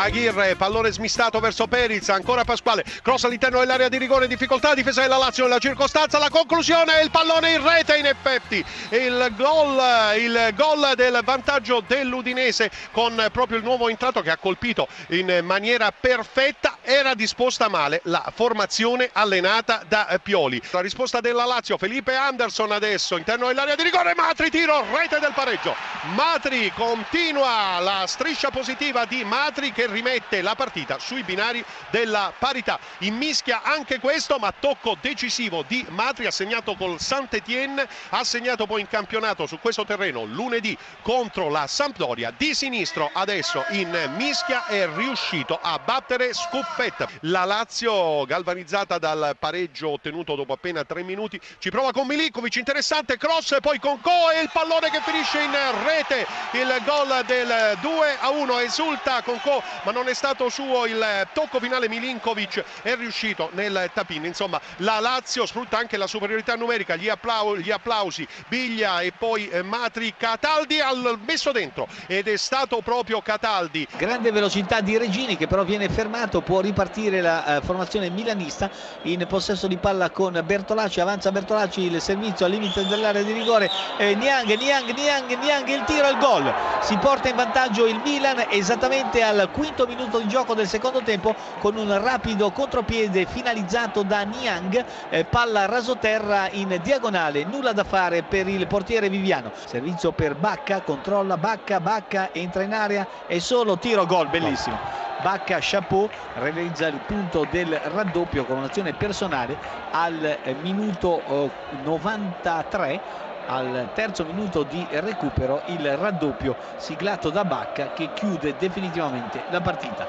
Aguirre, pallone smistato verso Periz, ancora Pasquale, cross all'interno dell'area di rigore, difficoltà, difesa della Lazio nella circostanza, la conclusione, il pallone in rete in effetti, il gol, il gol del vantaggio dell'Udinese con proprio il nuovo entrato che ha colpito in maniera perfetta, era disposta male la formazione allenata da Pioli. La risposta della Lazio, Felipe Anderson adesso, interno dell'area di rigore, Matri tiro, rete del pareggio. Matri continua la striscia positiva di Matri che rimette la partita sui binari della parità. In mischia anche questo, ma tocco decisivo di Matri, ha segnato col Saint-Étienne, ha segnato poi in campionato su questo terreno lunedì contro la Sampdoria. Di sinistro adesso in mischia è riuscito a battere Scuffetta. La Lazio galvanizzata dal pareggio ottenuto dopo appena tre minuti. Ci prova con Milinkovic, interessante cross poi con Co e il pallone che finisce in rete. Il gol del 2 a 1 esulta con Co ma non è stato suo il tocco finale. Milinkovic è riuscito nel tapin. Insomma la Lazio sfrutta anche la superiorità numerica. Gli, applau gli applausi Biglia e poi Matri Cataldi al messo dentro. Ed è stato proprio Cataldi. Grande velocità di Regini che però viene fermato può ripartire la uh, formazione milanista in possesso di palla con Bertolacci avanza Bertolacci il servizio al limite dell'area di rigore eh, Niang, Niang, Niang, Niang il tiro al gol. Si porta in vantaggio il Milan esattamente al quinto minuto di gioco del secondo tempo con un rapido contropiede finalizzato da Niang eh, palla rasoterra in diagonale nulla da fare per il portiere Viviano. Servizio per Bacca controlla Bacca Bacca entra in area e solo tiro gol bellissimo Bacca Chapeau realizza il punto del raddoppio con un'azione personale al minuto 93 al terzo minuto di recupero il raddoppio siglato da Bacca che chiude definitivamente la partita.